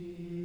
Jesus.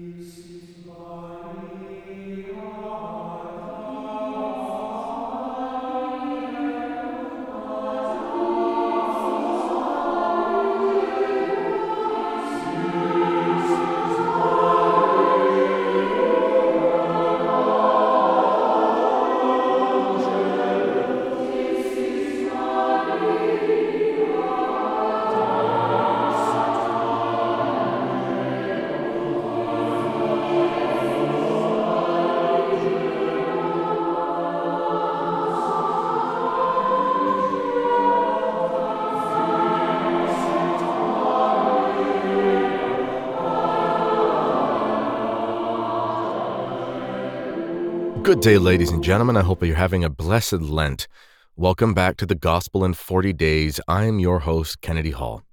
Good day, ladies and gentlemen. I hope you're having a blessed Lent. Welcome back to the Gospel in 40 Days. I am your host, Kennedy Hall.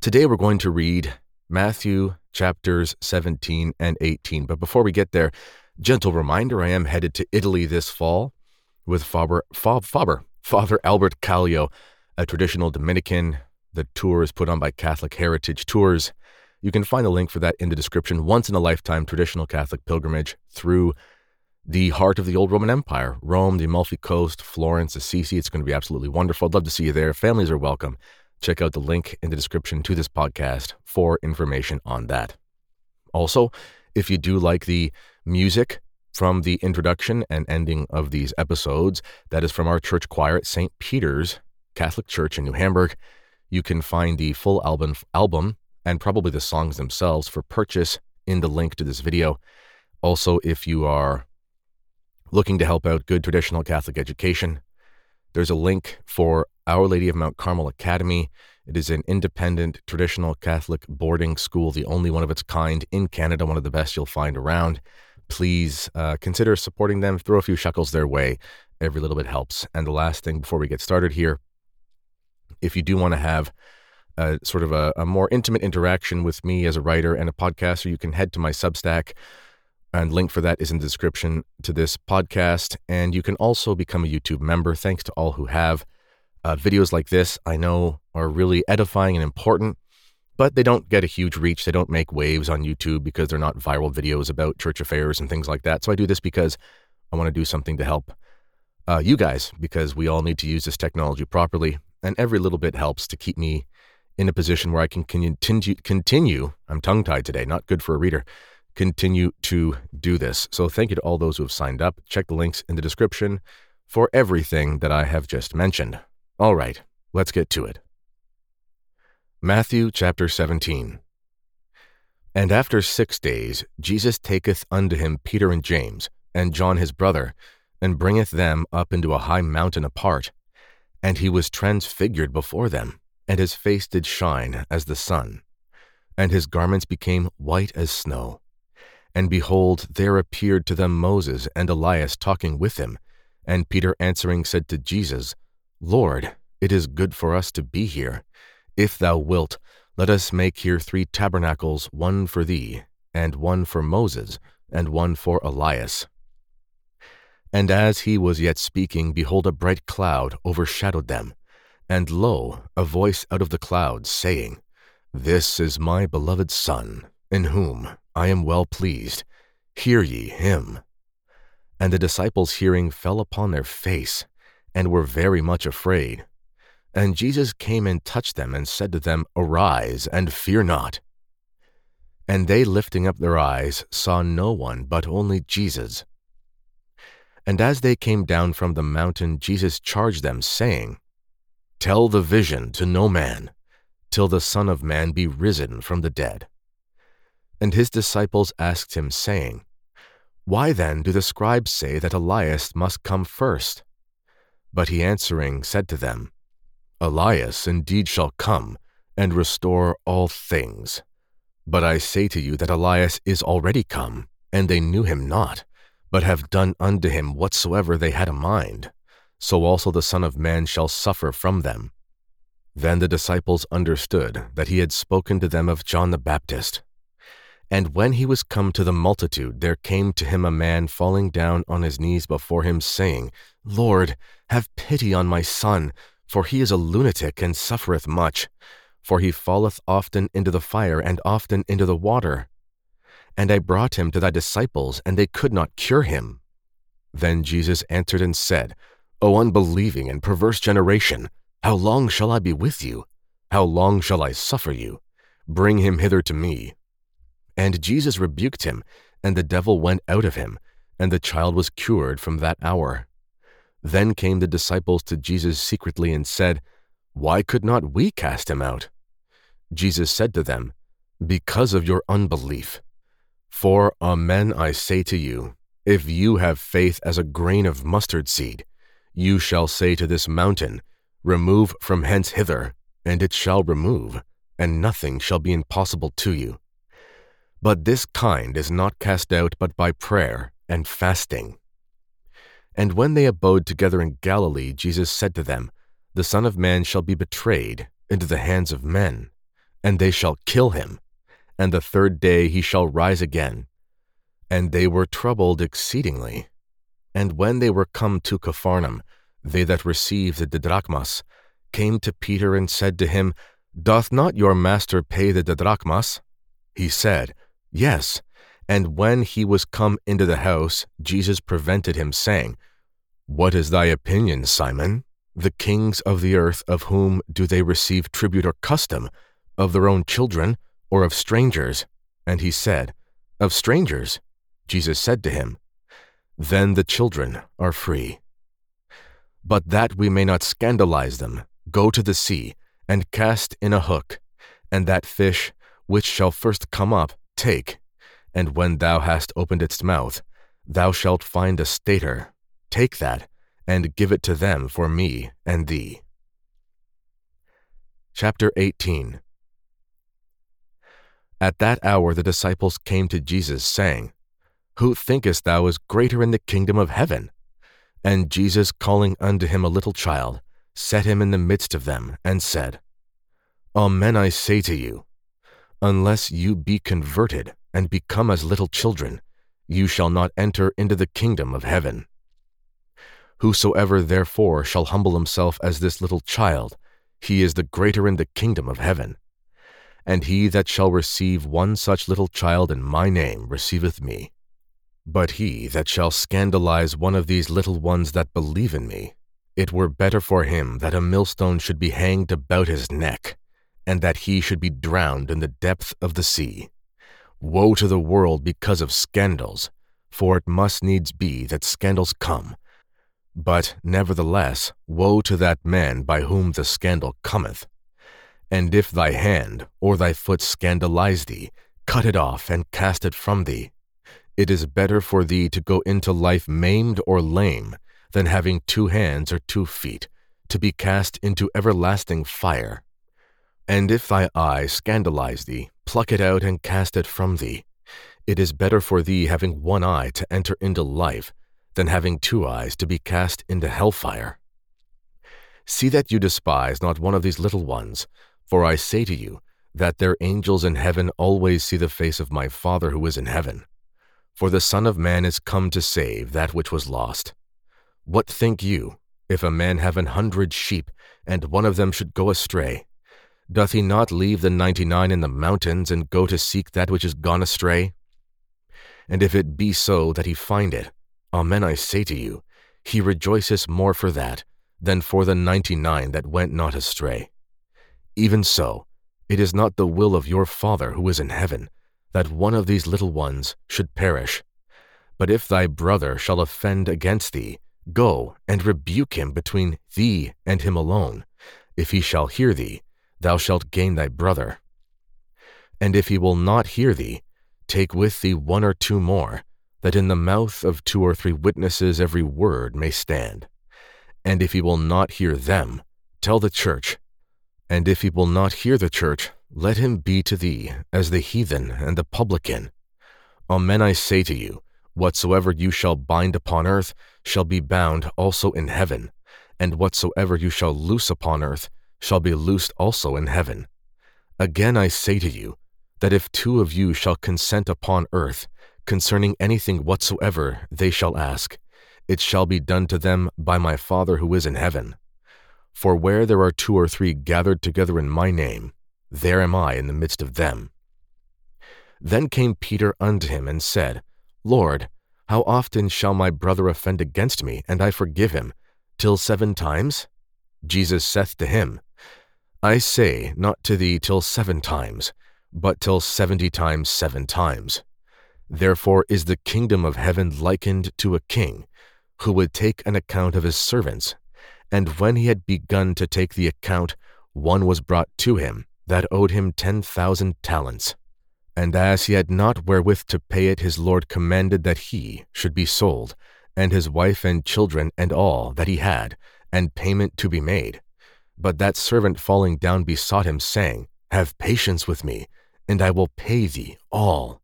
Today we're going to read Matthew chapters 17 and 18. But before we get there, gentle reminder I am headed to Italy this fall with Faber, Fab, Faber, Father Albert Kallio, a traditional Dominican. The tour is put on by Catholic Heritage Tours. You can find a link for that in the description. Once in a lifetime traditional Catholic pilgrimage through the heart of the old Roman Empire Rome, the Amalfi Coast, Florence, Assisi. It's going to be absolutely wonderful. I'd love to see you there. Families are welcome. Check out the link in the description to this podcast for information on that. Also, if you do like the music from the introduction and ending of these episodes, that is from our church choir at St. Peter's Catholic Church in New Hamburg. You can find the full album, album and probably the songs themselves for purchase in the link to this video. Also, if you are looking to help out good traditional Catholic education, there's a link for Our Lady of Mount Carmel Academy. It is an independent traditional Catholic boarding school, the only one of its kind in Canada, one of the best you'll find around. Please uh, consider supporting them. Throw a few shekels their way. Every little bit helps. And the last thing before we get started here, if you do want to have a, sort of a, a more intimate interaction with me as a writer and a podcaster, you can head to my Substack and link for that is in the description to this podcast. And you can also become a YouTube member. Thanks to all who have. Uh, videos like this, I know, are really edifying and important, but they don't get a huge reach. They don't make waves on YouTube because they're not viral videos about church affairs and things like that. So I do this because I want to do something to help uh, you guys because we all need to use this technology properly. And every little bit helps to keep me in a position where I can continue. continue I'm tongue tied today, not good for a reader continue to do this. So thank you to all those who have signed up. Check the links in the description for everything that I have just mentioned. All right, let's get to it. Matthew chapter 17. And after six days, Jesus taketh unto him Peter and James, and John his brother, and bringeth them up into a high mountain apart. And he was transfigured before them, and his face did shine as the sun, and his garments became white as snow. And behold, there appeared to them Moses and Elias talking with him. And Peter answering said to Jesus, Lord, it is good for us to be here. If thou wilt, let us make here three tabernacles, one for thee, and one for Moses, and one for Elias. And as he was yet speaking, behold, a bright cloud overshadowed them. And lo, a voice out of the cloud, saying, This is my beloved Son, in whom I am well pleased. Hear ye him. And the disciples hearing fell upon their face, and were very much afraid. And Jesus came and touched them, and said to them, Arise, and fear not. And they lifting up their eyes saw no one but only Jesus. And as they came down from the mountain, Jesus charged them, saying, Tell the vision to no man, till the Son of Man be risen from the dead. And his disciples asked him, saying, Why then do the scribes say that Elias must come first? But he answering said to them, Elias indeed shall come and restore all things. But I say to you that Elias is already come, and they knew him not, but have done unto him whatsoever they had a mind. So also the Son of Man shall suffer from them. Then the disciples understood that he had spoken to them of John the Baptist. And when he was come to the multitude, there came to him a man falling down on his knees before him, saying, Lord, have pity on my son, for he is a lunatic and suffereth much. For he falleth often into the fire and often into the water. and I brought him to thy disciples, and they could not cure him. Then Jesus answered and said, O unbelieving and perverse generation, how long shall I be with you? How long shall I suffer you? Bring him hither to me. And Jesus rebuked him, and the devil went out of him, and the child was cured from that hour. Then came the disciples to Jesus secretly and said, Why could not we cast him out? Jesus said to them, Because of your unbelief. For, Amen, I say to you, if you have faith as a grain of mustard seed, you shall say to this mountain, Remove from hence hither, and it shall remove, and nothing shall be impossible to you. But this kind is not cast out but by prayer and fasting. And when they abode together in Galilee, Jesus said to them, The Son of Man shall be betrayed into the hands of men, and they shall kill him, and the third day he shall rise again. And they were troubled exceedingly. And when they were come to Capharnaum, they that received the didrachmas came to Peter and said to him, Doth not your master pay the didrachmas? He said, Yes. And when he was come into the house, Jesus prevented him, saying, What is thy opinion, Simon? The kings of the earth, of whom do they receive tribute or custom? Of their own children, or of strangers? And he said, Of strangers. Jesus said to him, Then the children are free. But that we may not scandalize them, go to the sea, and cast in a hook, and that fish which shall first come up, take and when thou hast opened its mouth, thou shalt find a stater. Take that, and give it to them for me and thee. Chapter 18 At that hour the disciples came to Jesus, saying, Who thinkest thou is greater in the kingdom of heaven? And Jesus, calling unto him a little child, set him in the midst of them, and said, Amen I say to you, unless you be converted, and become as little children, you shall not enter into the kingdom of heaven. Whosoever therefore shall humble himself as this little child, he is the greater in the kingdom of heaven. And he that shall receive one such little child in my name receiveth me. But he that shall scandalize one of these little ones that believe in me, it were better for him that a millstone should be hanged about his neck, and that he should be drowned in the depth of the sea. Woe to the world because of scandals, for it must needs be that scandals come. But nevertheless, woe to that man by whom the scandal cometh. And if thy hand or thy foot scandalize thee, cut it off and cast it from thee. It is better for thee to go into life maimed or lame than having two hands or two feet, to be cast into everlasting fire. And if thy eye scandalize thee, pluck it out and cast it from thee. It is better for thee having one eye to enter into life than having two eyes to be cast into hellfire. See that you despise not one of these little ones, for I say to you that their angels in heaven always see the face of my Father who is in heaven. For the Son of Man is come to save that which was lost. What think you, if a man have an hundred sheep, and one of them should go astray? Doth he not leave the ninety nine in the mountains and go to seek that which is gone astray? And if it be so that he find it, Amen I say to you, he rejoiceth more for that than for the ninety nine that went not astray. Even so, it is not the will of your Father who is in heaven that one of these little ones should perish. But if thy brother shall offend against thee, go and rebuke him between thee and him alone. If he shall hear thee, thou shalt gain thy brother. And if he will not hear thee, take with thee one or two more, that in the mouth of two or three witnesses every word may stand. And if he will not hear them, tell the church. And if he will not hear the church, let him be to thee as the heathen and the publican. Amen I say to you, whatsoever you shall bind upon earth shall be bound also in heaven, and whatsoever you shall loose upon earth shall be loosed also in heaven. Again I say to you, that if two of you shall consent upon earth concerning anything whatsoever they shall ask, it shall be done to them by my Father who is in heaven. For where there are two or three gathered together in my name, there am I in the midst of them. Then came Peter unto him and said, Lord, how often shall my brother offend against me, and I forgive him? Till seven times? Jesus saith to him, I say not to thee till seven times, but till seventy times seven times. Therefore is the kingdom of heaven likened to a king, who would take an account of his servants. And when he had begun to take the account, one was brought to him that owed him ten thousand talents. And as he had not wherewith to pay it, his lord commanded that he should be sold, and his wife and children and all that he had, and payment to be made. But that servant falling down besought him, saying, Have patience with me, and I will pay thee all.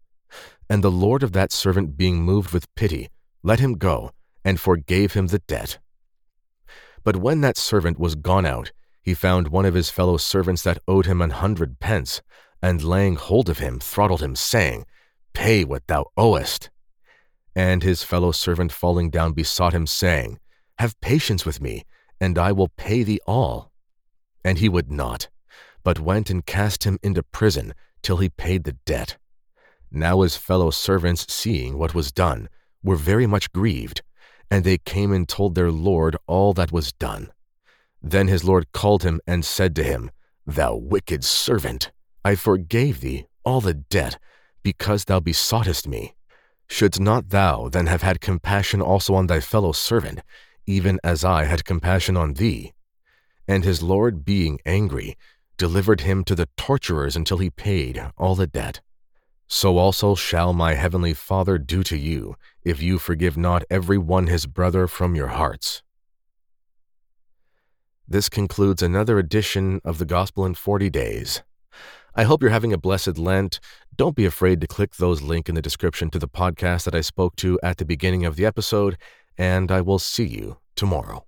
And the lord of that servant, being moved with pity, let him go, and forgave him the debt. But when that servant was gone out, he found one of his fellow servants that owed him an hundred pence, and laying hold of him, throttled him, saying, Pay what thou owest. And his fellow servant falling down besought him, saying, Have patience with me, and I will pay thee all. And he would not, but went and cast him into prison till he paid the debt. Now his fellow servants, seeing what was done, were very much grieved, and they came and told their lord all that was done. Then his lord called him and said to him, Thou wicked servant, I forgave thee all the debt, because thou besoughtest me. Shouldst not thou then have had compassion also on thy fellow servant, even as I had compassion on thee? And his lord, being angry, delivered him to the torturers until he paid all the debt. So also shall my heavenly Father do to you, if you forgive not every one his brother from your hearts. This concludes another edition of the Gospel in 40 Days. I hope you're having a blessed Lent. Don't be afraid to click those links in the description to the podcast that I spoke to at the beginning of the episode, and I will see you tomorrow.